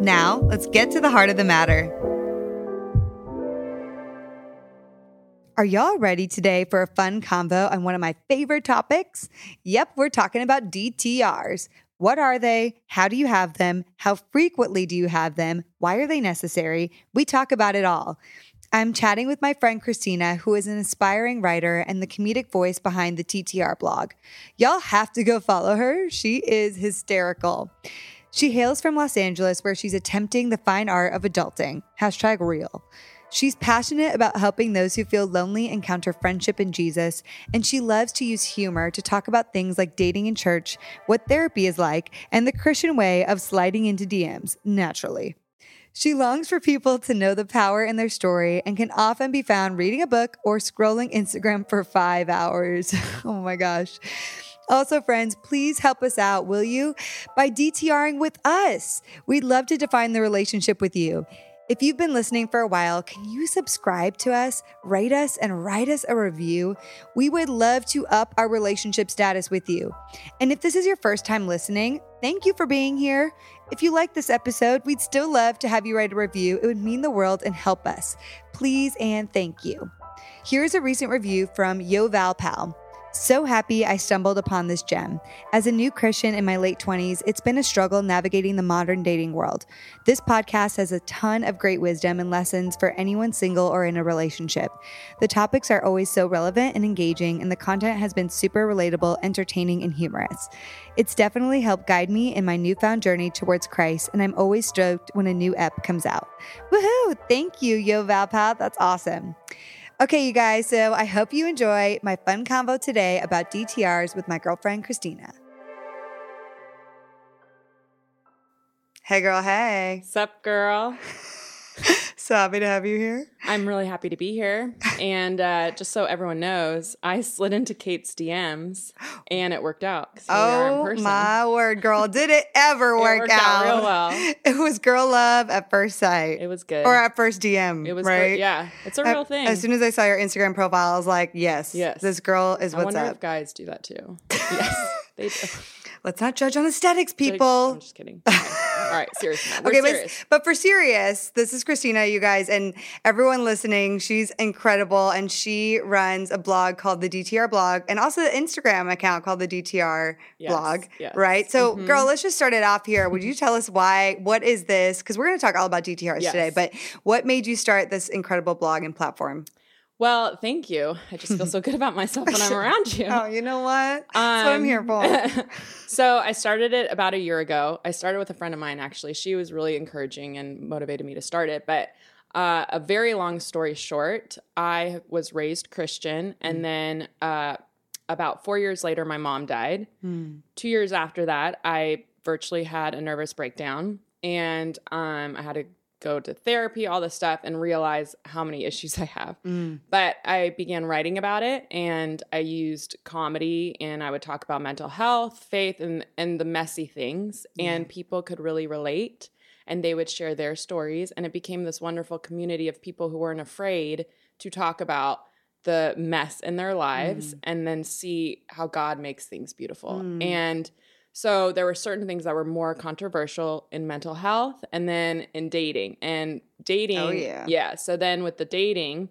Now, let's get to the heart of the matter. Are y'all ready today for a fun convo on one of my favorite topics? Yep, we're talking about DTRs. What are they? How do you have them? How frequently do you have them? Why are they necessary? We talk about it all. I'm chatting with my friend Kristina, who is an inspiring writer and the comedic voice behind the DTR blog. Y'all have to go follow her. She is hysterical. She hails from Los Angeles, where she's attempting the fine art of adulting. Hashtag real. She's passionate about helping those who feel lonely encounter friendship in Jesus, and she loves to use humor to talk about things like dating in church, what therapy is like, and the Christian way of sliding into DMs, naturally. She longs for people to know the power in their story and can often be found reading a book or scrolling Instagram for five hours. oh my gosh. Also, friends, please help us out, will you? By DTRing with us. We'd love to define the relationship with you. If you've been listening for a while, can you subscribe to us, rate us, and write us a review? We would love to up our relationship status with you. And if this is your first time listening, thank you for being here. If you like this episode, we'd still love to have you write a review. It would mean the world and help us. Please and thank you. Here's a recent review from Yo Val Pal. So happy I stumbled upon this gem. As a new Christian in my late 20s, it's been a struggle navigating the modern dating world. This podcast has a ton of great wisdom and lessons for anyone single or in a relationship. The topics are always so relevant and engaging, and the content has been super relatable, entertaining, and humorous. It's definitely helped guide me in my newfound journey towards Christ, and I'm always stoked when a new ep comes out. Woohoo! Thank you, Yo Valpat. That's awesome. Okay, you guys, so I hope you enjoy my fun convo today about DTRs with my girlfriend, Kristina. Hey, girl, hey. Sup, girl? so happy to have you here. I'm really happy to be here. And uh, just so everyone knows, I slid into Kate's DMs and it worked out. Oh, my word, girl. Did it ever work out? out? real well. It was girl love at first sight. It was good. Or at first DM. It was right. Good. Yeah, it's a real At- thing. As soon as I saw your Instagram profile, I was like, yes, Yes. this girl is I what's wonder up. if guys do that too. yes, they do. Let's not judge on aesthetics, people. I'm just kidding. Okay. All right, serious. Now. We're okay, serious. but, but for serious, this is Kristina, you guys, and everyone listening. She's incredible, and she runs a blog called the DTR blog, and also an Instagram account called the DTR Yes, blog. yes. Right. So, Mhm. girl, let's just start it off here. Would you tell us why? What is this? Because we're going to talk all about DTRs Yes. today. But what made you start this incredible blog and platform? Well, thank you. I just feel so good about myself when I'm around you. Oh, you know what? That's what I'm here for. Um, so I started it about a year ago. I started with a friend of mine, actually. She was really encouraging and motivated me to start it. But uh, a very long story short, I was raised Christian. And then uh, about four years later, my mom died. Hmm. Two years after that, I virtually had a nervous breakdown. And um, I had to go to therapy, all this stuff, and realize how many issues I have. Mm. But I began writing about it and I used comedy and I would talk about mental health, faith, and, and the messy things. And people could really relate and they would share their stories. And it became this wonderful community of people who weren't afraid to talk about the mess in their lives and then see how God makes things beautiful. Mm. And so there were certain things that were more controversial in mental health and then in dating. And dating, Oh, yeah. yeah. So then with the dating,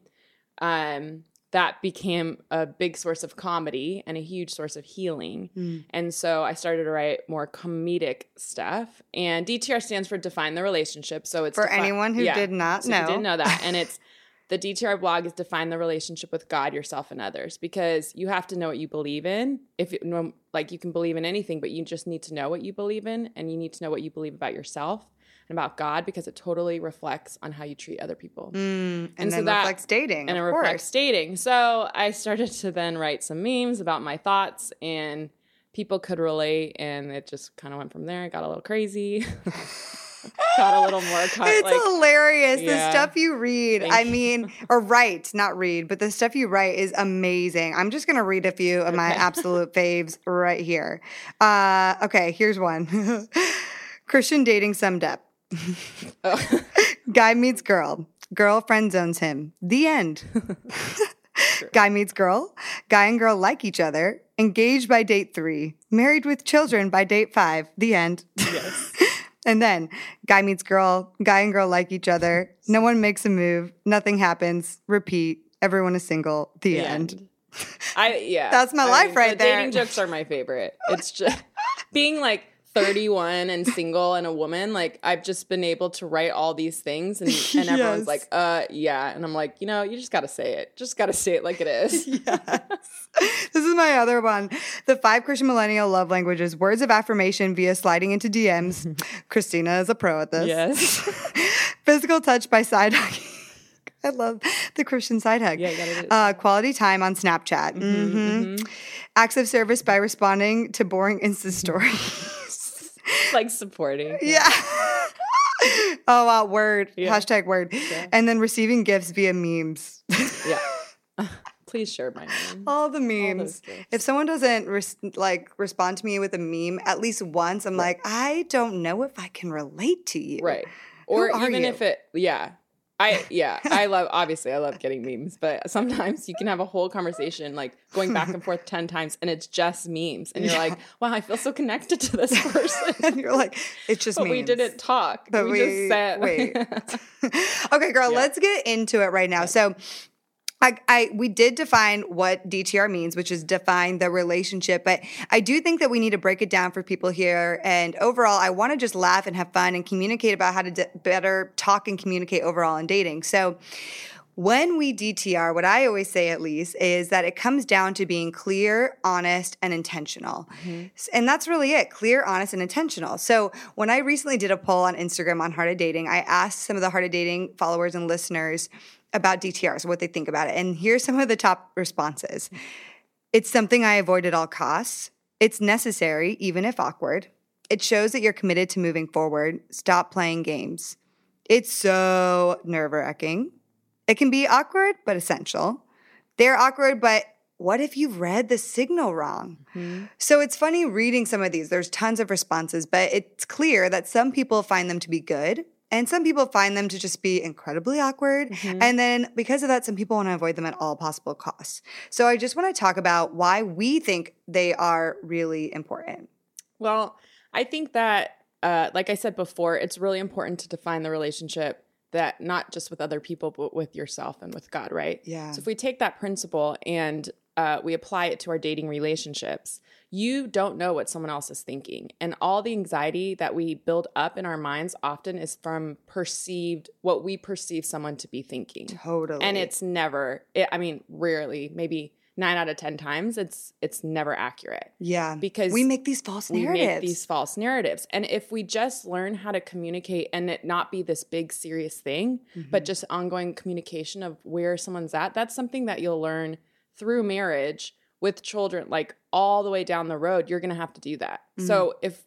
um, that became a big source of comedy and a huge source of healing. Mm. And so I started to write more comedic stuff. And DTR stands for Define the Relationship. So it's For defi- anyone who did not so know. didn't know that. And it's the DTR blog is define the relationship with God, yourself, and others because you have to know what you believe in. If you like you can believe in anything, but you just need to know what you believe in, and you need to know what you believe about yourself and about God because it totally reflects on how you treat other people. Mm, and, And so that- reflects dating, and it of reflects dating. So I started to then write some memes about my thoughts, and people could relate, and it just kind of went from there. It got a little crazy. got a little more cut, It's like hilarious. The stuff you read, Thank I mean, or write, not read, but the stuff you write is amazing. I'm just going to read a few of my Okay. absolute faves right here. Uh, okay, here's one Christian dating summed up. oh. Guy meets girl. Girl friend zones him. The end. Guy meets girl. Guy and girl like each other. Engaged by date three. Married with children by date five. The end. yes. And then guy meets girl, guy and girl like each other. No one makes a move, nothing happens. Repeat. Everyone is single. The, The end. end. I yeah. That's my I life right the there. Dating jokes are my favorite. It's just being like 31 and single and a woman. Like I've just been able to write all these things, and, and everyone's Yes. like, "Uh, yeah," and I'm like, you know, you just got to say it. Just got to say it like it is. Yes. this is my other one. The five Christian millennial love languages, words of affirmation via sliding into DMs. Kristina is a pro at this. Yes. Physical touch by side hugging. I love the Christian side hug. Yeah, you gotta do it. Uh, quality time on Snapchat. Mhm. Acts of service by responding to boring Insta stories. like supporting. yeah. oh, wow. Word. Yeah. Hashtag word. Yeah. And then receiving gifts via memes. Yeah. Please share my name. All the memes. gifts. If someone doesn't res- like respond to me with a meme at least once, I'm like, I don't know if I can relate to you. Right. Or even you? if it, yeah. I, yeah, I love, obviously, I love getting memes, but sometimes you can have a whole conversation like going back and forth 10 times and it's just memes. And you're Yeah. like, wow, I feel so connected to this person. and you're like, it's just but memes. we didn't talk. But we, we- just said, wait. okay, girl, Yeah. let's get into it right now. So, I, I we did define what DTR means, which is define the relationship, but I do think that we need to break it down for people here. And overall, I want to just laugh and have fun and communicate about how to d- better talk and communicate overall in dating. So, when we DTR, what I always say at least is that it comes down to being clear, honest, and intentional. Mm-hmm. S- And that's really it clear, honest, and intentional. So when I recently did a poll on Instagram on Heart of Dating, I asked some of the Heart of Dating followers and listeners about DTRs, what they think about it. And here's some of the top responses It's something I avoid at all costs. It's necessary, even if awkward. It shows that you're committed to moving forward. Stop playing games. It's so nerve wracking. It can be awkward, but essential. They're awkward, but what if you read the signal wrong? Mhm. So it's funny reading some of these. There's tons of responses, but it's clear that some people find them to be good and some people find them to just be incredibly awkward. Mhm. And then because of that, some people want to avoid them at all possible costs. So I just want to talk about why we think they are really important. Well, I think that, uh, like I said before, it's really important to define the relationship that not just with other people, but with yourself and with God, right? Yeah. So if we take that principle and uh, we apply it to our dating relationships, you don't know what someone else is thinking. And all the anxiety that we build up in our minds often is from perceived, what we perceive someone to be thinking. Totally. And it's never, it, I mean, rarely, maybe nine out of 10 times, it's, it's never accurate yeah. because we make these false we narratives. make these false narratives. And if we just learn how to communicate and it not be this big serious thing, Mm-hmm. but just ongoing communication of where someone's at, that's something that you'll learn through marriage with children, like all the way down the road. You're going to have to do that. Mm-hmm. So if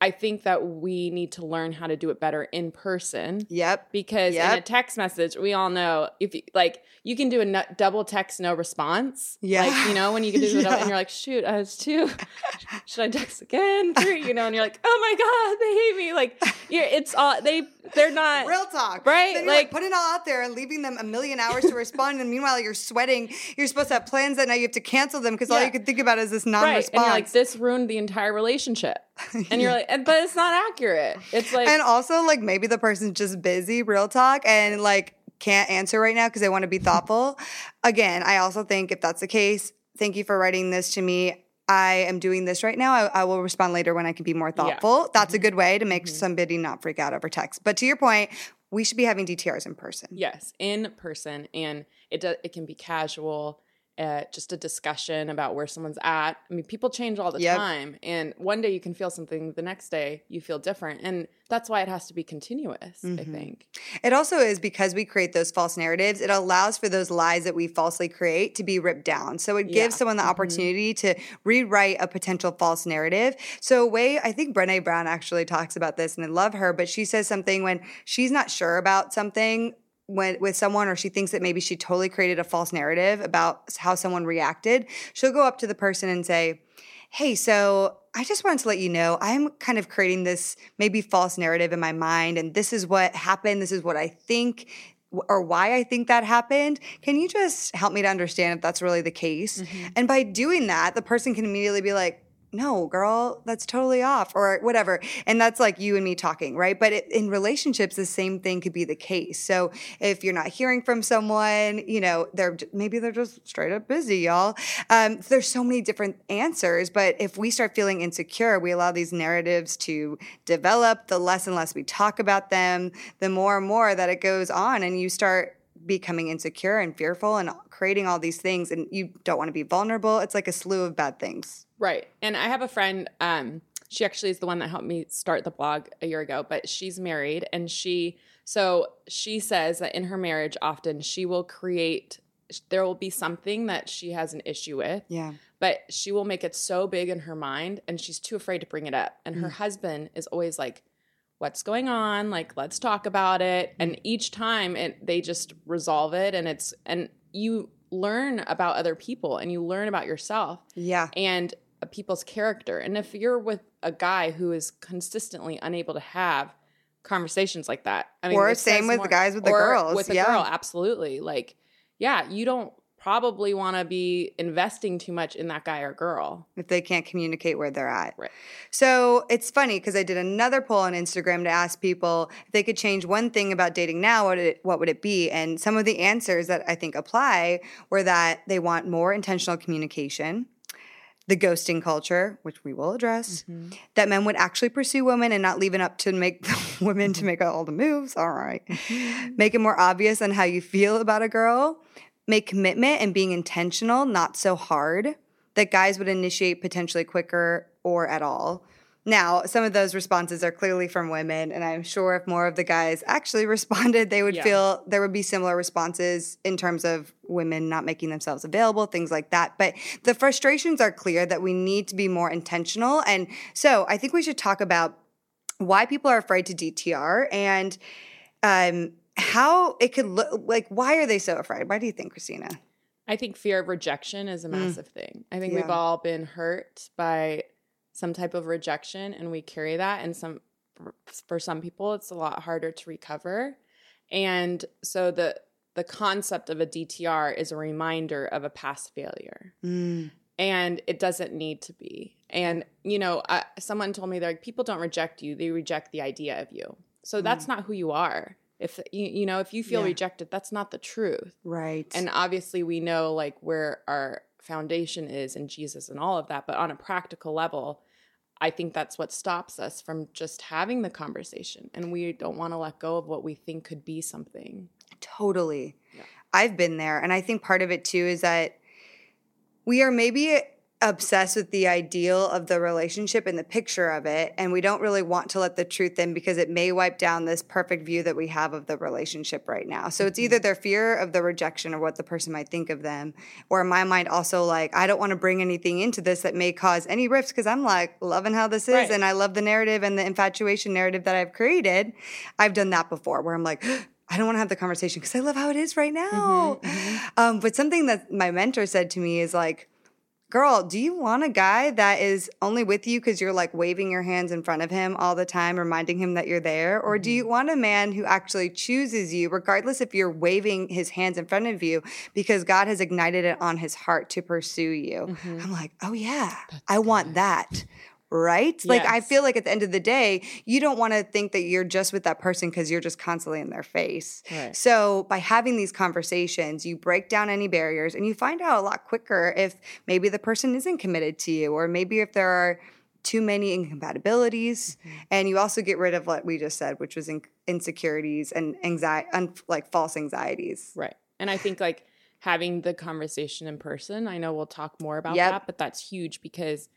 I think that we need to learn how to do it better in person Yep. because in a text message, we all know if you, like you can do a nu- double text no response. Yeah. like you know when you can do double, Yeah. and you're like, shoot, I was two. Should I text again? Three, you know, and you're like, oh my god, they hate me. Like, you're, it's all they they're not Real talk. Right, Then you're like, like- putting it all out there and leaving them a million hours to respond. and meanwhile, you're sweating. You're supposed to have plans that now You have to cancel them because all you can think about is this non right. And you're like, this ruined the entire relationship. And you're like, but it's not accurate. It's like and also, like, maybe the person's just busy, real talk, and like, can't answer right now because they want to be thoughtful. Again, I also think if that's the case, thank you for writing this to me. I am doing this right now. I, I will respond later when I can be more thoughtful. That's a mm-hmm. good way to make mm-hmm. somebody not freak out over text. But to your point, we should be having DTRs in person. Yes, in person, and it does. It can be casual, uh, just a discussion about where someone's at. I mean, people change all the Yep. time, and one day you can feel something, the next day you feel different, and that's why it has to be continuous. I Mm-hmm. think. It also is because we create those false narratives, it allows for those lies that we falsely create to be ripped down. So it gives Yeah. someone the opportunity to rewrite a potential false narrative. So, a way I think Brene Brown actually talks about this, and I love her, but she says something when she's not sure about something. When, with someone, or she thinks that maybe she totally created a false narrative about how someone reacted, she'll go up to the person and say, Hey, so I just wanted to let you know I'm kind of creating this maybe false narrative in my mind, and this is what happened. This is what I think or why I think that happened. Can you just help me to understand if that's really the case? Mm-hmm. And by doing that, the person can immediately be like, no, girl, that's totally off, or whatever. And that's like you and me talking, right? But it, in relationships, the same thing could be the case. So if you're not hearing from someone, you know, they're maybe they're just straight up busy, y'all. Um, there's so many different answers, but if we start feeling insecure, we allow these narratives to develop. The less and less we talk about them, the more and more that it goes on, and you start becoming insecure and fearful and creating all these things, and you don't want to be vulnerable. It's like a slew of bad things. Right. And I have a friend, um, she actually is the one that helped me start the blog a year ago, but she's married and she so she says that in her marriage often she will create there will be something that she has an issue with, Yeah. but she will make it so big in her mind and she's too afraid to bring it up. And her husband is always like what's going on? Like let's talk about it. And each time it they just resolve it and it's and you learn about other people and you learn about yourself Yeah. and people's character. And if you're with a guy who is consistently unable to have conversations like that, I mean, Or same with more- guys with the or girls, With a yeah. girl, absolutely. Like, yeah, you don't probably want to be investing too much in that guy or girl. if they can't communicate where they're at. Right. So it's funny because I did another poll on Instagram to ask people if they could change one thing about dating now, what would it, what would it be? And some of the answers that I think apply were that they want more intentional communication, the ghosting culture, which we will address, mm-hmm. that men would actually pursue women and not leave it up to make women to mm-hmm. make all the moves. All right. Mm-hmm. Make it more obvious on how you feel about a girl. Make commitment and being intentional not so hard. That guys would initiate potentially quicker or at all. Now, some of those responses are clearly from women, and I'm sure if more of the guys actually responded, they would Yeah. feel there would be similar responses in terms of women not making themselves available, things like that. But the frustrations are clear that we need to be more intentional. And so I think we should talk about why people are afraid to DTR and um, how it could look like. Why are they so afraid? Why do you think, Kristina? I think fear of rejection is a massive thing. I think we've Mm. All been hurt by some type of rejection and we carry that and some for some people it's a lot harder to recover. And so the the concept of a DTR is a reminder of a past failure. Mm, And it doesn't need to be. And you know, someone told me they're like people don't reject you, they reject the idea of you. So that's not who you are. If you, you know, if you feel Mm. Yeah. rejected, that's not the truth right. and obviously we know like where our foundation is in Jesus and all of that but on a practical level I think that's what stops us from just having the conversation and we don't want to let go of what we think could be something Totally. Yeah. I've been there. And I think part of it too is that we are maybe obsessed with the ideal of the relationship and the picture of it. And we don't really want to let the truth in because it may wipe down this perfect view that we have of the relationship right now. So it's mm-hmm. either their fear of the rejection or what the person might think of them, or in my mind, also like, I don't want to bring anything into this that may cause any rifts because I'm like loving how this is. Right. And I love the narrative and the infatuation narrative that I've created. I've done that before where I'm like, I don't want to have the conversation because I love how it is right now. Mm-hmm, mm-hmm. Um, but something that my mentor said to me is like, girl, do you want a guy that is only with you because you're like waving your hands in front of him all the time, reminding him that you're there? Or do mm-hmm. you want a man who actually chooses you, regardless if you're waving his hands in front of you, because God has ignited it on his heart to pursue you? Mm-hmm. I'm like, oh yeah, I want that. Right? Like I feel like at the end of the day, you don't want to think that you're just with that person because you're just constantly in their face. Right. So by having these conversations, you break down any barriers and you find out a lot quicker if maybe the person isn't committed to you, or maybe if there are too many incompatibilities, Mm-hmm. and you also get rid of what we just said, which was in- insecurities and anxiety, un- like false anxieties. Right. And I think like having the conversation in person, I know we'll talk more about Yep. that, but that's huge because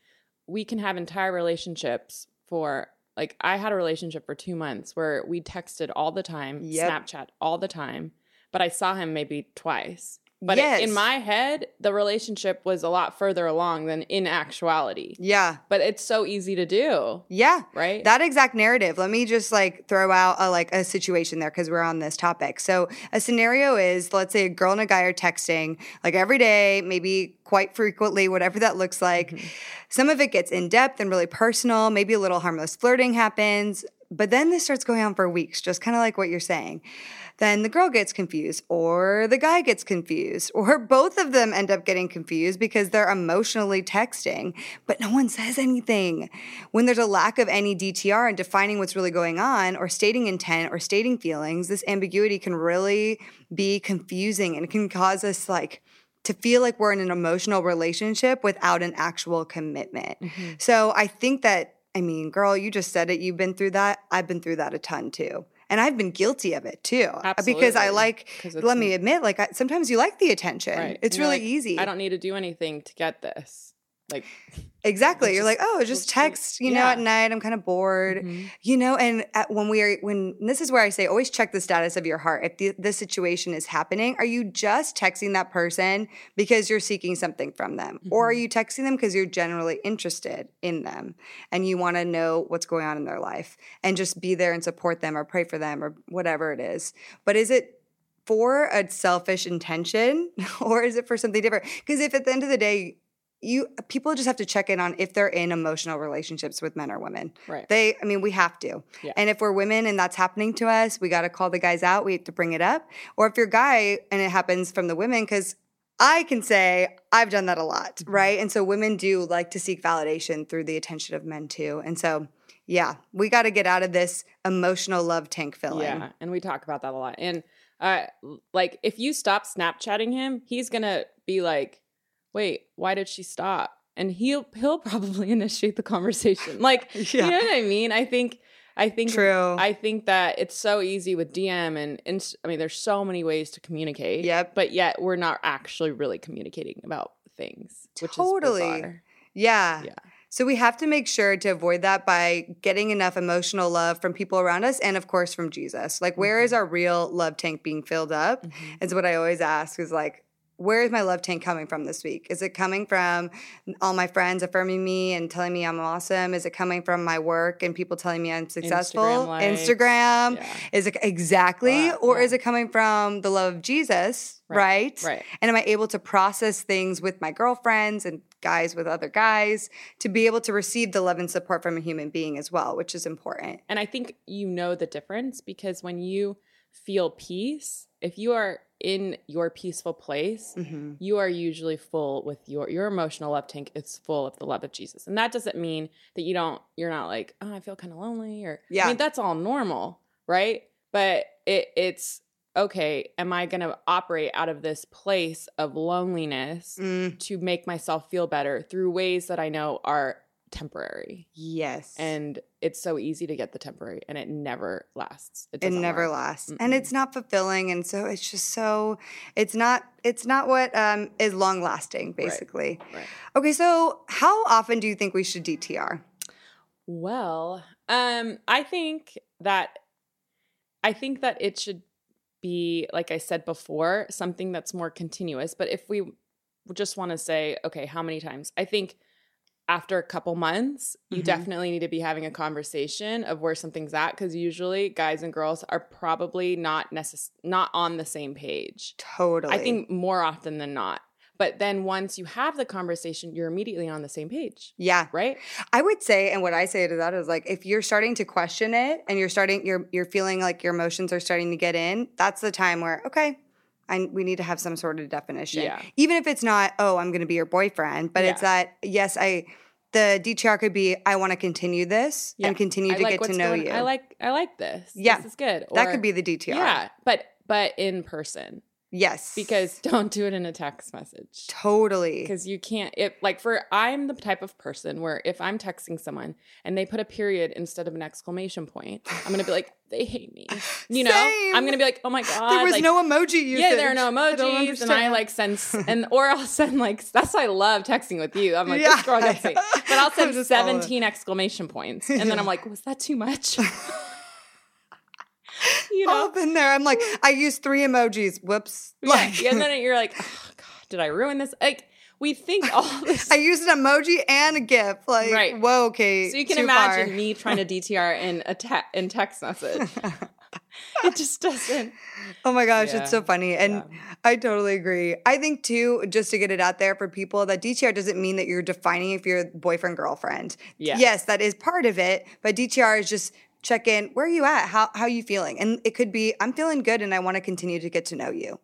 we can have entire relationships for like I had a relationship for 2 months where we texted all the time, Yep. Snapchat all the time, but I saw him maybe twice. But Yes. in my head, the relationship was a lot further along than in actuality. Yeah. But it's so easy to do, Yeah. right? That exact narrative. Let me just like throw out a, like a situation there because we're on this topic. So a scenario is let's say a girl and a guy are texting like every day, maybe quite frequently, whatever that looks like. Mm-hmm. Some of it gets in depth and really personal. Maybe a little harmless flirting happens. But then this starts going on for weeks, just kind of like what you're saying. Then the girl gets confused, or the guy gets confused, or both of them end up getting confused because they're emotionally texting, but no one says anything. When there's a lack of any DTR in defining what's really going on, or stating intent, or stating feelings, this ambiguity can really be confusing and it can cause us like to feel like we're in an emotional relationship without an actual commitment. Mm-hmm. So I think that, I mean, girl, you just said it. You've been through that. I've been through that a ton too. And I've been guilty of it too. Absolutely. Because I like, let me admit, like I, sometimes you like the attention. Right. It's And really like, easy. I don't need to do anything to get this. Like Exactly. You're just- like, oh, just text, you know, yeah. at night. I'm kind of bored, Mhm. you know. And at, when we are, when this is where I say, always check the status of your heart. If the, this situation is happening, are you just texting that person because you're seeking something from them, or are Mhm. you texting them because you're generally interested in them and you want to know what's going on in their life and just be there and support them or pray for them or whatever it is? But is it for a selfish intention or is it for something different? Because if at the end of the day, you people just have to check in on if they're in emotional relationships with men or women. right. They, I mean, we have to. Yeah. And if we're women and that's happening to us, we got to call the guys out. We have to bring it up. Or if you're a guy and it happens from the women, because I can say I've done that a lot, Mm-hmm. right? And so women do like to seek validation through the attention of men too. And so, yeah, we got to get out of this emotional love tank filling. Yeah, and we talk about that a lot. And uh, like, if you stop Snapchatting him, he's gonna be like, "Wait, why did she stop?" And he'll he'll probably initiate the conversation. Like, Yeah. you know what I mean? I think I think True. I think that it's so easy with DM and Inst- I mean, there's so many ways to communicate. Yep. But yet we're not actually really communicating about things, which Totally. Yeah. Yeah. So we have to make sure to avoid that by getting enough emotional love from people around us and of course from Jesus. Like where Mm-hmm. is our real love tank being filled up? Mhm. Is what I always ask is like where is my love tank coming from this week? Is it coming from all my friends affirming me and telling me I'm awesome? Is it coming from my work and people telling me I'm successful? Instagram. Instagram. Yeah. Is it exactly? Wow, or yeah. is it coming from the love of Jesus? Right, Right. Right. And am I able to process things with my girlfriends and guys with other guys to be able to receive the love and support from a human being as well, which is important. And I think you know the difference because when you feel peace, if you are in your peaceful place, Mm-hmm. you are usually full with your your emotional love tank is full of the love of Jesus. And that doesn't mean that you don't you're not like, "Oh, I feel kind of lonely" or Yeah. I mean, that's all normal, right? But it it's okay, am I going to operate out of this place of loneliness Mm, to make myself feel better through ways that I know are temporary? yes. And it's so easy to get the temporary and it never lasts. it doesn't never work. lasts. And Mm-mm. it's not fulfilling. And so it's just so it's not it's not what um, is long lasting, basically. Right. Okay, so how often do you think we should DTR? Well, um, I think that I think that it should be, like I said before, something that's more continuous. But if we just want to say, okay, how many times? I think after a couple months, you Mhm. definitely need to be having a conversation of where something's at because usually guys and girls are probably not necess- not on the same page. Totally. I think more often than not. But then once you have the conversation, you're immediately on the same page, Yeah. right? I would say, and what I say to that is like, if you're starting to question it and you're starting, you're you're feeling like your emotions are starting to get in, that's the time where okay, I, we need to have some sort of definition. Yeah. Even if it's not, oh, I'm going to be your boyfriend, but it's that yes, I the DTR could be I want to continue this Yeah. and continue I to like get to know going- you. I like I like this. Yeah. This is good. that could be the DTR. Yeah, but but in person Yes. because don't do it in a text message. totally. Because you can't it like for I'm the type of person where if I'm texting someone and they put a period instead of an exclamation point, I'm gonna be like, they hate me. You know? Same. I'm gonna be like, oh my god. There was like, no emoji usage. Yeah, there are no I emojis, and I like send and or I'll send like that's why I love texting with you. I'm like Yeah. this girl gets me, but I'll send 17 exclamation points, and then I'm like, was that too much? You know, I've been there. I'm like, I used three emojis. Whoops. yeah. Like, and then you're like, oh, God, did I ruin this? Like we think all this. I used an emoji and a GIF. Like, Right. whoa, okay. so you can imagine far. me trying to DTR in a te- in text message. it just doesn't. Oh my gosh, Yeah. it's so funny. And Yeah. I totally agree. I think too, just to get it out there for people, that DTR doesn't mean that you're defining if you're boyfriend, girlfriend. Yeah. Yes, that is part of it. But DTR is just check in, where are you at? How how you feeling? And it could be, I'm feeling good and I want to continue to get to know you.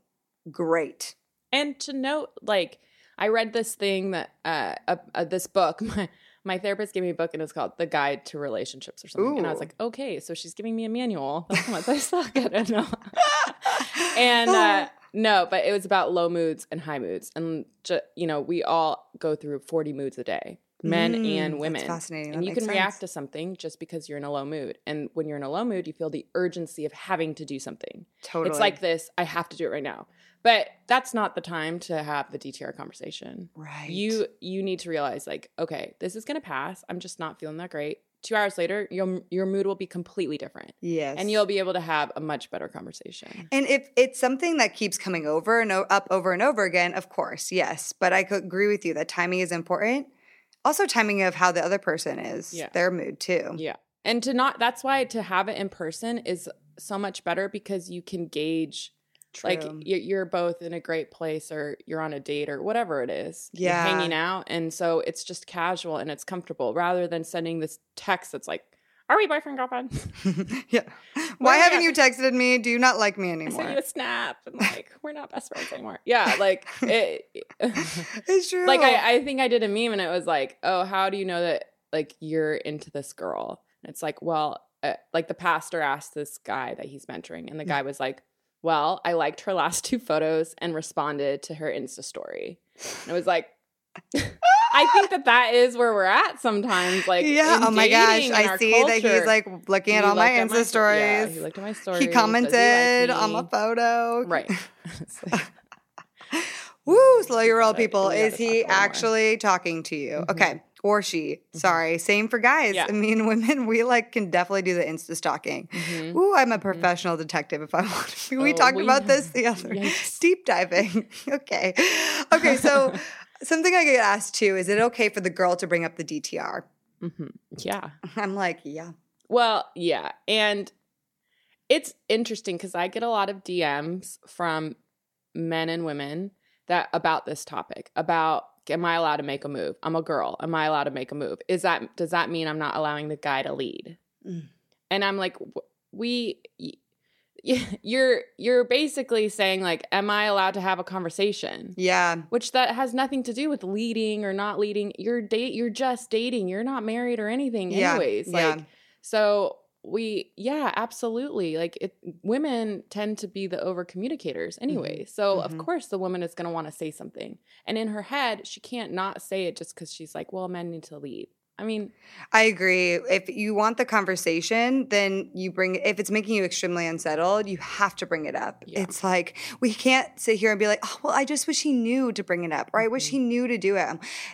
Great. and to note like i read this thing that uh, uh, uh this book my my therapist gave me a book and it's called the guide to relationships or something and i was like okay so she's giving me a manual that's much i suck at it no and uh no but it was about low moods and high moods and ju- you know we all go through 40 moods a day men Mm, and that's women fascinating. and That you makes can react to something just because you're in a low mood and when you're in a low mood you feel the urgency of having to do something Totally. it's like this i have to do it right now but that's not the time to have the dtr conversation right. you you need to realize like okay this is going to pass i'm just not feeling that great two hours later your your mood will be completely different yes. and you'll be able to have a much better conversation And if it's something that keeps coming over and o- up over and over again, of course, yes. But I could agree with you that timing is important. Also, timing of how the other person is, Yeah. their mood too. yeah and to not that's why to have it in person is so much better because you can gauge like True. you- you're both in a great place or you're on a date or whatever it is You're Yeah. hanging out and so it's just casual and it's comfortable rather than sending this text that's like are we boyfriend girlfriend? Yeah. Why haven't you texted me? Do you not like me i sent you a snap and like we're not best friends anymore. Yeah like it, It's true. like I, I think i did a meme and it was like oh how do you know that like you're into this girl? And it's like well uh, like the pastor asked this guy that he's mentoring and the guy was like well i liked her last two photos and responded to her insta story. And it was like i think that that is where we're at sometimes like yeah. Oh my gosh. I see that he's like looking at all my Insta stories. yeah, he looked at my stories he commented on my photo. right Woo, slow your roll, people. Is he a little more. actually talking to you? Mhm. Okay. Or she. Sorry. Same for guys. Yeah. I mean, women, we like can definitely do the Insta stalking. Mhm. Ooh, I'm a professional detective if I want to. be. We Oh, talked we- about this the other Yikes. deep diving. okay. Okay. So, something I get asked too is it okay for the girl to bring up the DTR? Mhm. yeah I'm like, yeah. Well, yeah. And it's interesting because I get a lot of DMs from men and women that about this topic about am I allowed to make a move? I'm a girl. Am I allowed to make a move? Is that does that mean I'm not allowing the guy to lead? Mm. And I'm like we you're you're basically saying like am I allowed to have a conversation? Yeah. Which that has nothing to do with leading or not leading. You're date you're just dating. You're not married or anything Yeah, anyways. yeah. Like so we yeah, absolutely. Like it women tend to be the over communicators anyway. So mhm. of course the woman is going to want to say something. And in her head, she can't not say it just cuz she's like, "Well, men need to lead." I mean, I agree. If you want the conversation, then you bring if it's making you extremely unsettled, you have to bring it up. Yeah. It's like we can't sit here and be like, "Oh, well, I just wish he knew to bring it up," or "I wish he knew to do it."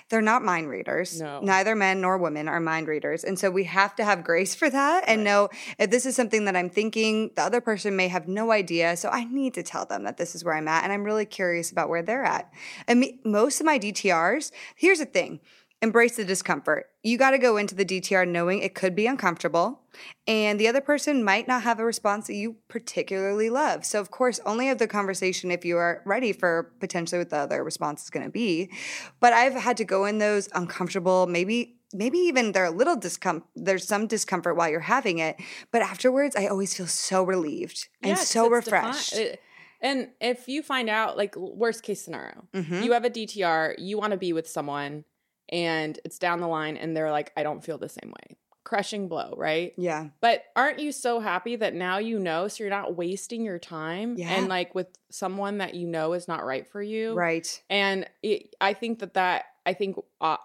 They're not mind readers. No. Neither men nor women are mind readers. And so we have to have grace for that and Right. know if this is something that I'm thinking, the other person may have no idea. So I need to tell them that this is where I'm at and I'm really curious about where they're at. And me, most of my DTRs, here's the thing embrace the discomfort. You got to go into the DTR knowing it could be uncomfortable and the other person might not have a response that you particularly love. So, of course, only have the conversation if you are ready for potentially what the other response is going to be. But I've had to go in those uncomfortable, maybe. Maybe even they're a little discomfort. There's some discomfort while you're having it, but afterwards, I always feel so relieved and yeah, so defi- refreshed. it- and if you find out like worst case scenario, Mhm. you have a DTR, you want to be with someone and it's down the line and they're like, I don't feel the same way. Crushing blow, right? Yeah. But aren't you so happy that now you know so you're not wasting your time Yeah. and like with someone that you know is not right for you? Right. And it, I think that that I think uh,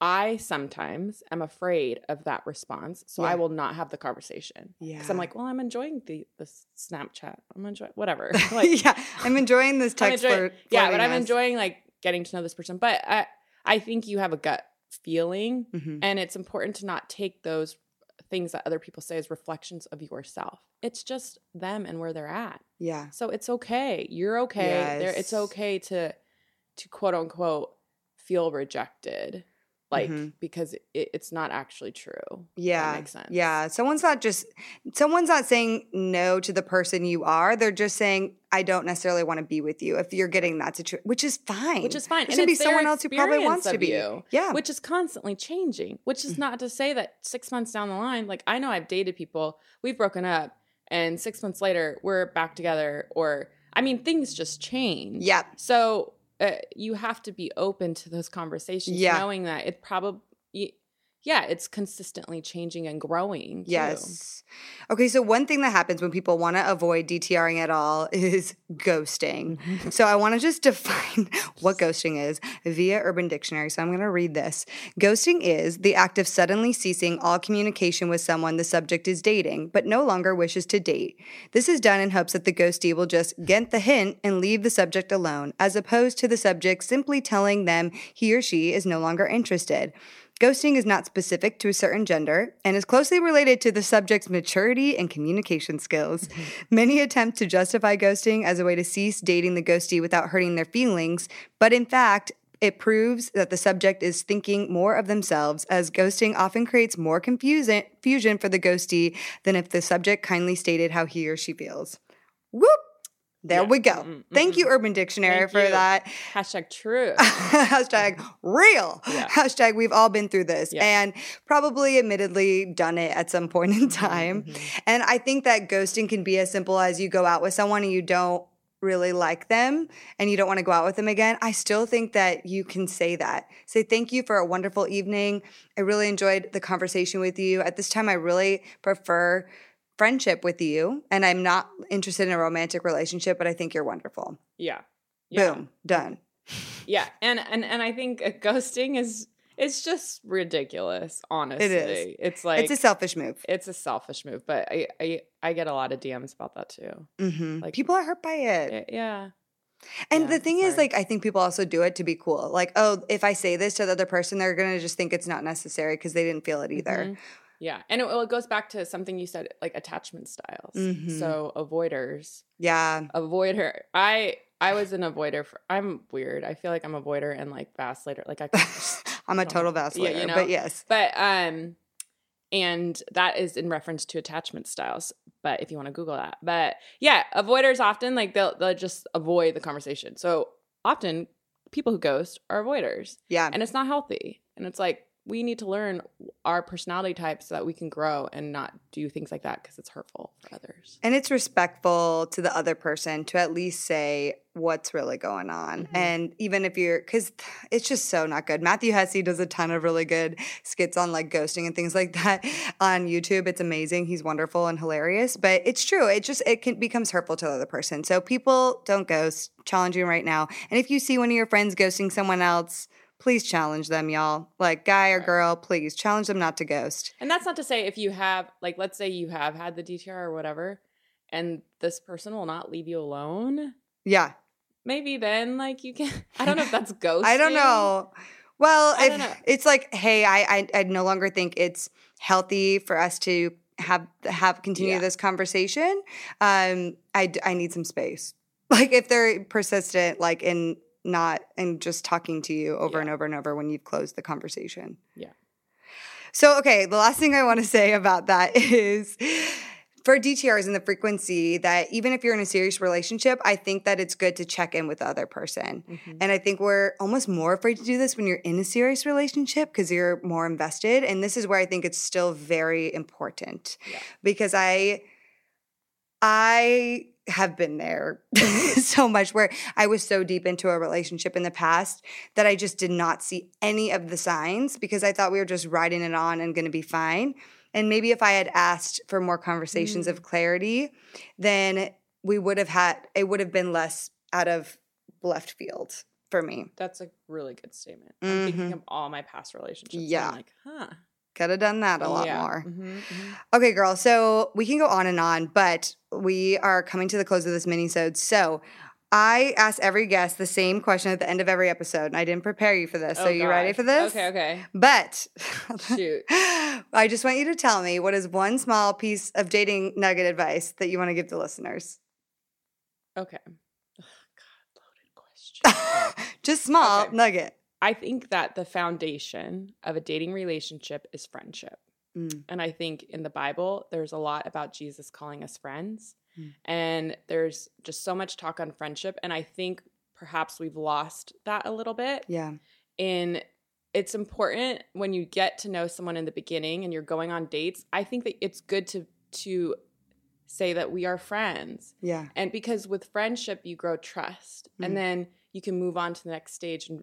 I sometimes am afraid of that response, so Yeah. I will not have the conversation. Yeah. Because I'm like, well, I'm enjoying the the Snapchat. I'm enjoying whatever. Like, yeah. I'm enjoying this I'm text enjoying- yeah, but I'm enjoying like getting to know this person. But I I think you have a gut feeling, Mhm. and it's important to not take those things that other people say as reflections of yourself. It's just them and where they're at. Yeah. So it's okay. You're okay. There it's okay to to quote unquote feel rejected. Like Mhm. because it, it's not actually true. Yeah. That makes sense. Yeah. Someone's not just someone's not saying no to the person you are. They're just saying I don't necessarily want to be with you if you're getting that situation, which is fine. Which is fine. There's gonna be someone else who probably wants to be. you, Yeah. Which is constantly changing. Which is not to say that six months down the line, like I know I've dated people, we've broken up, and six months later we're back together. Or I mean, things just change. Yeah. So uh, you have to be open to those conversations, Yeah. knowing that it probably, yeah, it's consistently changing and growing. too. Yes. Okay, so one thing that happens when people want to avoid DTRing at all is ghosting. Mm-hmm. So I want to just define what ghosting is via Urban Dictionary. So I'm going to read this. Ghosting is the act of suddenly ceasing all communication with someone the subject is dating, but no longer wishes to date. This is done in hopes that the ghostee will just get the hint and leave the subject alone, as opposed to the subject simply telling them he or she is no longer interested. Ghosting is not specific to a certain gender and is closely related to the subject's maturity and communication skills. Mm-hmm. Many attempt to justify ghosting as a way to cease dating the ghostee without hurting their feelings, but in fact, it proves that the subject is thinking more of themselves, as ghosting often creates more confusion for the ghostee than if the subject kindly stated how he or she feels. Whoop! There Yeah. we go. Mm-mm, Thank you, Urban Dictionary, Thank for you. that. Hashtag true. Hashtag real. Yeah. Hashtag we've all been through this Yeah. and probably admittedly done it at some point in time. Mhm. And I think that ghosting can be as simple as you go out with someone and you don't really like them and you don't want to go out with them again. I still think that you can say that. Say thank you for a wonderful evening. I really enjoyed the conversation with you. At this time I really prefer friendship with you and I'm not interested in a romantic relationship, but I think you're wonderful. Yeah. Yeah. Boom, done. Yeah, and and and I think ghosting is it's just ridiculous. Honestly, It's It's like it's a selfish move. it's a selfish move, but I I I get a lot of DMs about that too. hmm Like- people are hurt by it. Y- Yeah, And Yeah, the thing it's is, like, I think people also do it to be cool. Like, oh, if I say this to the other person, they're going to just think it's not necessary because they didn't feel it either. Mhm. Yeah, and it, well, it goes back to something you said, like attachment styles. Mhm. So avoiders, Yeah. avoider. I I was an avoider. For, I'm weird. I feel like I'm a avoider and like vacillator. Like I, I'm a total yeah, you know? but yes. but um, and that is in reference to attachment styles. But if you want to Google that, but yeah, avoiders often like they'll they'll just avoid the conversation. So often people who ghost are avoiders, Yeah. and it's not healthy. And it's like we need to learn our personality types so that we can grow and not do things like that because it's hurtful for others. And it's respectful to the other person to at least say what's really going on. Mhm. And even if you're, because it's just so not good. Matthew Hussey does a ton of really good skits on like ghosting and things like that on YouTube. It's amazing. He's wonderful and hilarious. But it's true. It just, it can becomes hurtful to the other person. So people don't ghost. Challenging right now. And if you see one of your friends ghosting someone else, please challenge them, y'all. Like guy or girl, please challenge them not to ghost. And that's not to say if you have, like, let's say you have had the DTR or whatever, and this person will not leave you alone. Yeah. Maybe then, like, you can. I don't know if that's ghosting. I don't know. Well, I if don't know. it's like, hey, I, I I no longer think it's healthy for us to have have continue Yeah. this conversation. Um, I I need some space. Like if they're persistent, like in not and just talking to you over Yeah. and over and over when you've closed the conversation. Yeah. So okay, the last thing I want to say about that is for DTRs and the frequency that even if you're in a serious relationship, I think that it's good to check in with the other person. Mhm. And I think we're almost more afraid to do this when you're in a serious relationship because you're more invested. And this is where I think it's still very important Yeah. because I, I have been there so much where I was so deep into a relationship in the past that I just did not see any of the signs because I thought we were just riding it on and going to be fine. And maybe if I had asked for more conversations Mm. of clarity, then we would have had it would have been less out of left field for me. That's a really good statement. I'm thinking Mhm. of all my past relationships. and Yeah. I'm like, huh. Could have done that a lot Yeah. more. Mhm, mhm. Okay, girl. So we can go on and on, but we are coming to the close of this mini-sode. So I ask every guest the same question at the end of every episode, and I didn't prepare you for this. so Oh, you ready for this? Okay, okay. But Shoot. I just want you to tell me what is one small piece of dating nugget advice that you want to give to listeners? Okay. God, loaded question. just small Okay. nugget. I think that the foundation of a dating relationship is friendship. Mm. And I think in the Bible, there's a lot about Jesus calling us friends. Mm. And there's just so much talk on friendship. And I think perhaps we've lost that a little bit. Yeah. in it's important when you get to know someone in the beginning and you're going on dates i think that it's good to to say that we are friends Yeah. and because with friendship you grow trust Mhm. and then you can move on to the next stage and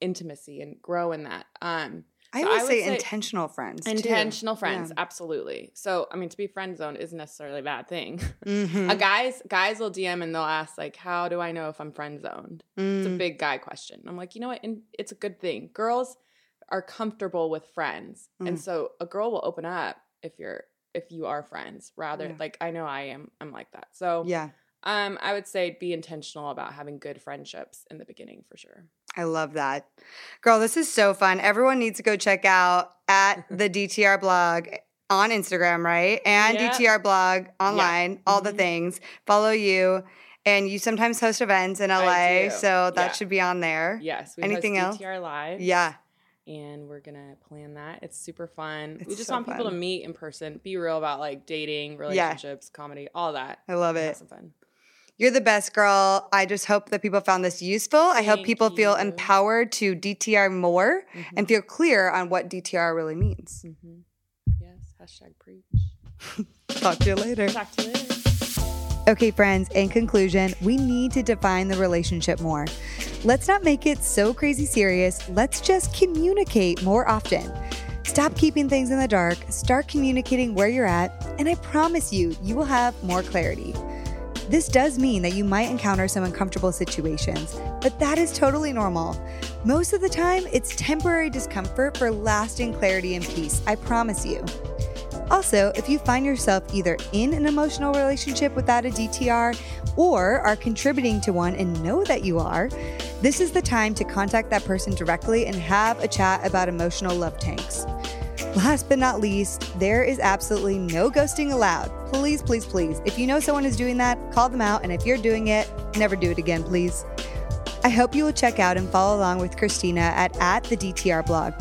intimacy and grow in that um I So would I would say, say intentional friends. too. intentional friends Yeah. absolutely so i mean to be friend zone isn't necessarily a bad thing Mhm. a guys guys will dm and they'll ask like how do i know if i'm friend zoned it's a Mm. big guy question. I'm like, you know what? And it's a good thing. Girls are comfortable with friends, Mm. and so a girl will open up if you're if you are friends. Rather, Yeah. like I know I am. I'm like that. So, Yeah. Um, I would say be intentional about having good friendships in the beginning for sure. I love that. Girl, this is so fun. Everyone needs to go check out at the DTR blog on Instagram, right? And Yeah. DTR blog online, all the Mhm. things. Follow you. And you sometimes host events in LA, so that Yeah. should be on there. Yes. We Anything else? host DTR live. Yeah. and we're gonna plan that. It's super fun. we just so want people to meet in person, be real about like dating, relationships, comedy, all that. I love it. Have some fun. You're the best girl. I just hope that people found this useful. I hope Thank people feel empowered to DTR more and feel clear on what DTR really means. hmm Yes. Hashtag preach. Talk to you later. Talk to you later. Okay, friends, in conclusion, we need to define the relationship more. Let's not make it so crazy serious. Let's just communicate more often. Stop keeping things in the dark, start communicating where you're at, and I promise you, you will have more clarity. This does mean that you might encounter some uncomfortable situations, but that is totally normal. Most of the time, it's temporary discomfort for lasting clarity and peace, I promise you. Also, if you find yourself either in an emotional relationship without a DTR or are contributing to one and know that you are, this is the time to contact that person directly and have a chat about emotional love tanks. Last but not least, there is absolutely no ghosting allowed. Please, please, please. If you know someone is doing that, call them out. And if you're doing it, never do it again, please. I hope you will check out and follow along with Kristina at, at the DTR blog.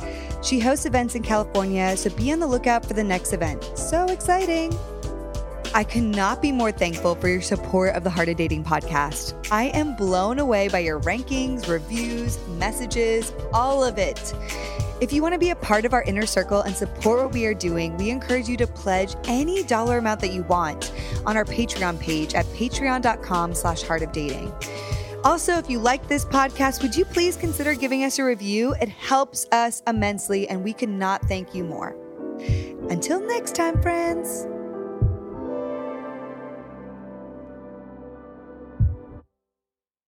She hosts events in California, so be on the lookout for the next event. So exciting! I cannot be more thankful for your support of the Heart of Dating podcast. I am blown away by your rankings, reviews, messages, all of it. If you want to be a part of our inner circle and support what we are doing, we encourage you to pledge any dollar amount that you want on our Patreon page at patreon.com slash heart of dating. Also, if you like this podcast, would you please consider giving us a review? It helps us immensely, and we could not thank you more. Until next time, friends.